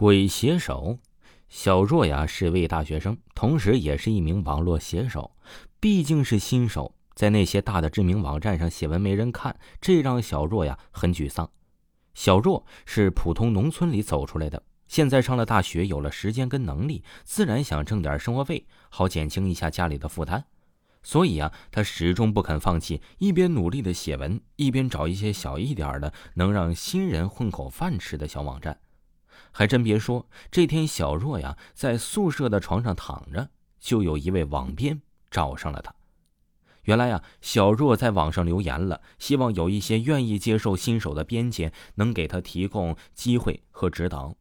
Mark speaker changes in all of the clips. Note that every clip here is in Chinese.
Speaker 1: 鬼写手，小若呀是位大学生，同时也是一名网络写手。毕竟是新手，在那些大的知名网站上写文没人看，这让小若呀很沮丧。小若是普通农村里走出来的，现在上了大学，有了时间跟能力，自然想挣点生活费，好减轻一下家里的负担。所以啊，他始终不肯放弃，一边努力的写文，一边找一些小一点的能让新人混口饭吃的小网站。还真别说，这天小若呀在宿舍的床上躺着，就有一位网编找上了他。原来呀，小若在网上留言了，希望有一些愿意接受新手的编辑能给他提供机会和指导。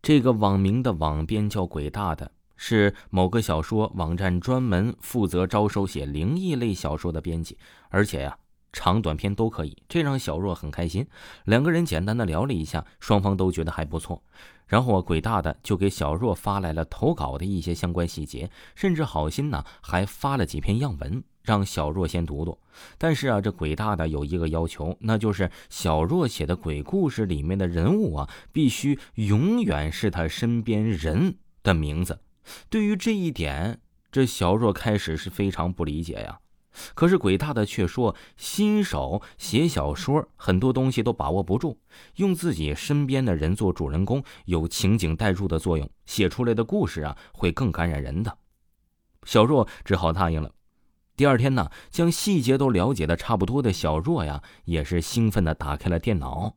Speaker 1: 这个网名的网编叫鬼大的。是某个小说网站专门负责招收写灵异类小说的编辑，而且呀，长短篇都可以，这让小若很开心。两个人简单的聊了一下，双方都觉得还不错。然后啊，鬼大的就给小若发来了投稿的一些相关细节，甚至好心呢还发了几篇样文，让小若先读读。但是啊，这鬼大的有一个要求，那就是小若写的鬼故事里面的人物啊，必须永远是他身边人的名字。对于这一点，这小若开始是非常不理解呀。可是鬼大的却说，新手写小说很多东西都把握不住，用自己身边的人做主人公，有情景代入的作用，写出来的故事啊会更感染人的。小若只好答应了。第二天呢，将细节都了解的差不多的小若呀，也是兴奋的打开了电脑。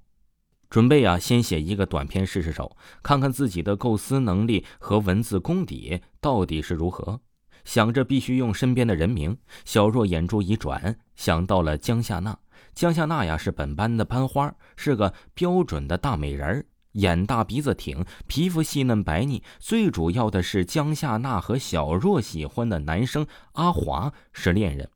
Speaker 1: 准备啊，先写一个短篇试试手，看看自己的构思能力和文字功底到底是如何。想着必须用身边的人名，小若眼珠一转，想到了江夏娜。江夏娜呀，是本班的班花，是个标准的大美人眼大鼻子挺，皮肤细嫩白腻。最主要的是，江夏娜和小若喜欢的男生阿华是恋人。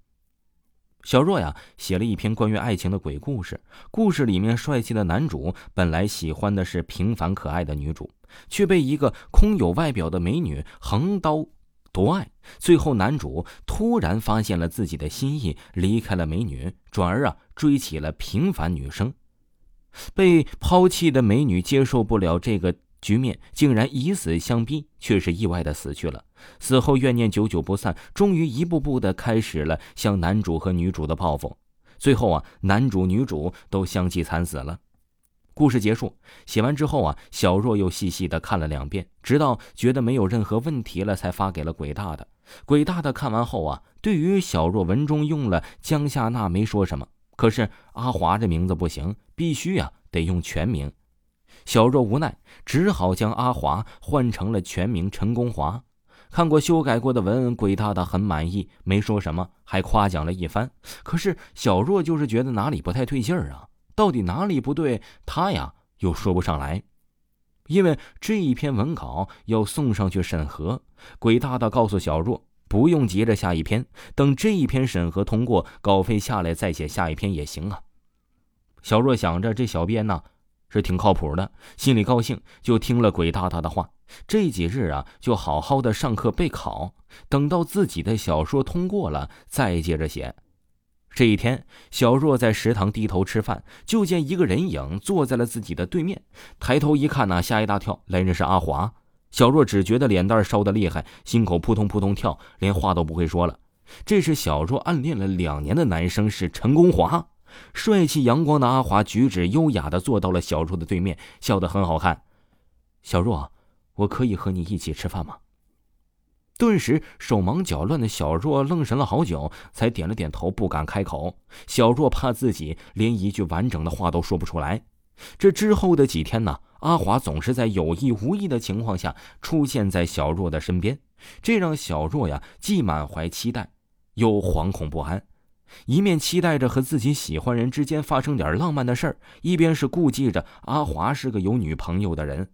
Speaker 1: 小若呀，写了一篇关于爱情的鬼故事。故事里面帅气的男主本来喜欢的是平凡可爱的女主，却被一个空有外表的美女横刀夺爱。最后，男主突然发现了自己的心意，离开了美女，转而啊追起了平凡女生。被抛弃的美女接受不了这个。局面竟然以死相逼，却是意外的死去了。死后怨念久久不散，终于一步步的开始了向男主和女主的报复。最后啊，男主女主都相继惨死了。故事结束，写完之后啊，小若又细细的看了两遍，直到觉得没有任何问题了，才发给了鬼大的。鬼大的看完后啊，对于小若文中用了江夏娜没说什么，可是阿华这名字不行，必须呀得用全名。小若无奈，只好将阿华换成了全名陈功华。看过修改过的文，鬼大大很满意，没说什么，还夸奖了一番。可是小若就是觉得哪里不太对劲儿啊，到底哪里不对，他呀又说不上来。因为这一篇文稿要送上去审核，鬼大大告诉小若，不用急着下一篇，等这一篇审核通过，稿费下来再写下一篇也行啊。小若想着，这小编呢？是挺靠谱的，心里高兴，就听了鬼大大的话。这几日啊，就好好的上课备考，等到自己的小说通过了，再接着写。这一天，小若在食堂低头吃饭，就见一个人影坐在了自己的对面。抬头一看呢，吓一大跳，来人是阿华。小若只觉得脸蛋烧得厉害，心口扑通扑通跳，连话都不会说了。这是小若暗恋了两年的男生，是陈功华。帅气阳光的阿华举止优雅的坐到了小若的对面，笑得很好看。小若，我可以和你一起吃饭吗？顿时手忙脚乱的小若愣神了好久，才点了点头，不敢开口。小若怕自己连一句完整的话都说不出来。这之后的几天呢，阿华总是在有意无意的情况下出现在小若的身边，这让小若呀既满怀期待，又惶恐不安。一面期待着和自己喜欢人之间发生点浪漫的事儿，一边是顾忌着阿华是个有女朋友的人。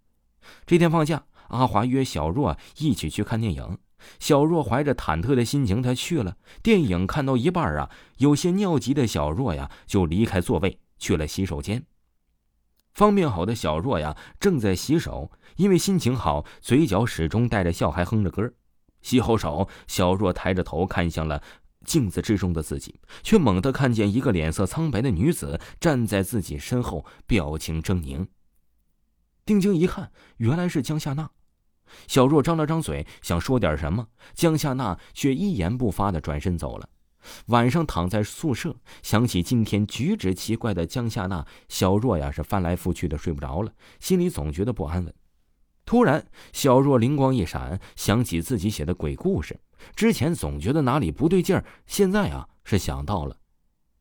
Speaker 1: 这天放假，阿华约小若一起去看电影。小若怀着忐忑的心情，他去了电影。看到一半啊，有些尿急的小若呀，就离开座位去了洗手间。方便好的小若呀，正在洗手，因为心情好，嘴角始终带着笑，还哼着歌。洗好手，小若抬着头看向了。镜子之中的自己，却猛地看见一个脸色苍白的女子站在自己身后，表情狰狞。定睛一看，原来是江夏娜。小若张了张嘴，想说点什么，江夏娜却一言不发的转身走了。晚上躺在宿舍，想起今天举止奇怪的江夏娜，小若呀是翻来覆去的睡不着了，心里总觉得不安稳。突然，小若灵光一闪，想起自己写的鬼故事，之前总觉得哪里不对劲儿，现在啊是想到了，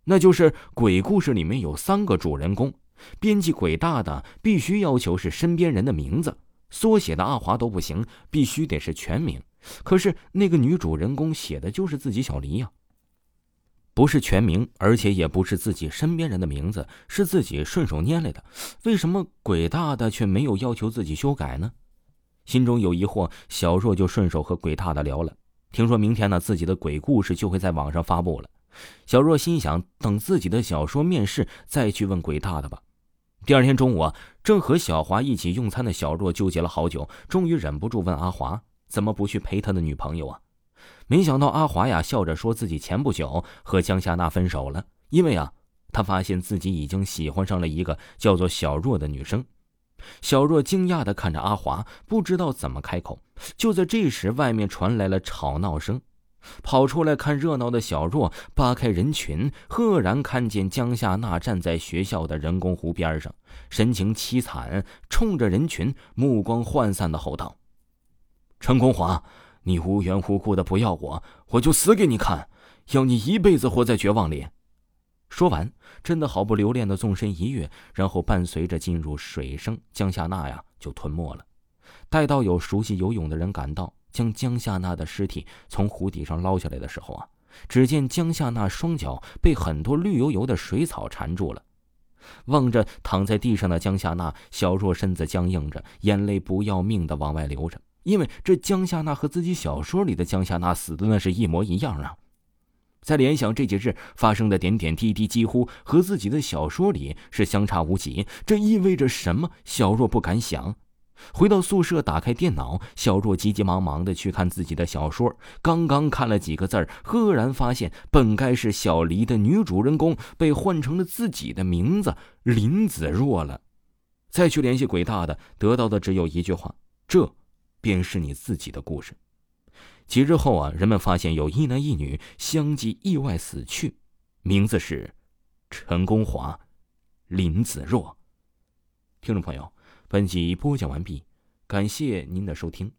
Speaker 1: 那就是鬼故事里面有三个主人公，编辑鬼大大必须要求是身边人的名字，缩写的阿华都不行，必须得是全名。可是那个女主人公写的就是自己小黎呀。不是全名，而且也不是自己身边人的名字，是自己顺手拈来的。为什么鬼大大却没有要求自己修改呢？心中有疑惑，小若就顺手和鬼大大聊了。听说明天呢，自己的鬼故事就会在网上发布了。小若心想，等自己的小说面世再去问鬼大的吧。第二天中午啊，正和小华一起用餐的小若纠结了好久，终于忍不住问阿华：“怎么不去陪他的女朋友啊？”没想到阿华呀，笑着说自己前不久和江夏娜分手了，因为啊，他发现自己已经喜欢上了一个叫做小若的女生。小若惊讶地看着阿华，不知道怎么开口。就在这时，外面传来了吵闹声，跑出来看热闹的小若扒开人群，赫然看见江夏娜站在学校的人工湖边上，神情凄惨，冲着人群目光涣散的吼道：“陈功华！”你无缘无故的不要我，我就死给你看，要你一辈子活在绝望里。说完，真的毫不留恋的纵身一跃，然后伴随着进入水声，江夏娜呀就吞没了。待到有熟悉游泳的人赶到，将江夏娜的尸体从湖底上捞下来的时候啊，只见江夏娜双脚被很多绿油油的水草缠住了。望着躺在地上的江夏娜，小若身子僵硬着，眼泪不要命的往外流着。因为这江夏娜和自己小说里的江夏娜死的那是一模一样啊！在联想这几日发生的点点滴滴，几乎和自己的小说里是相差无几。这意味着什么？小若不敢想。回到宿舍，打开电脑，小若急急忙忙的去看自己的小说。刚刚看了几个字儿，赫然发现本该是小黎的女主人公被换成了自己的名字林子若了。再去联系鬼大的，得到的只有一句话：这。便是你自己的故事。几日后啊，人们发现有一男一女相继意外死去，名字是陈功华、林子若。听众朋友，本集播讲完毕，感谢您的收听。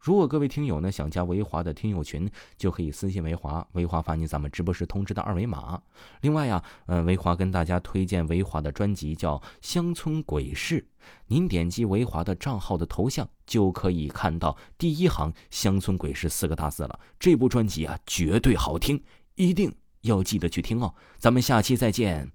Speaker 1: 如果各位听友呢想加维华的听友群，就可以私信维华，维华发你咱们直播时通知的二维码。另外呀，呃，维华跟大家推荐维华的专辑叫《乡村鬼事》，您点击维华的账号的头像，就可以看到第一行“乡村鬼事”四个大字了。这部专辑啊，绝对好听，一定要记得去听哦。咱们下期再见。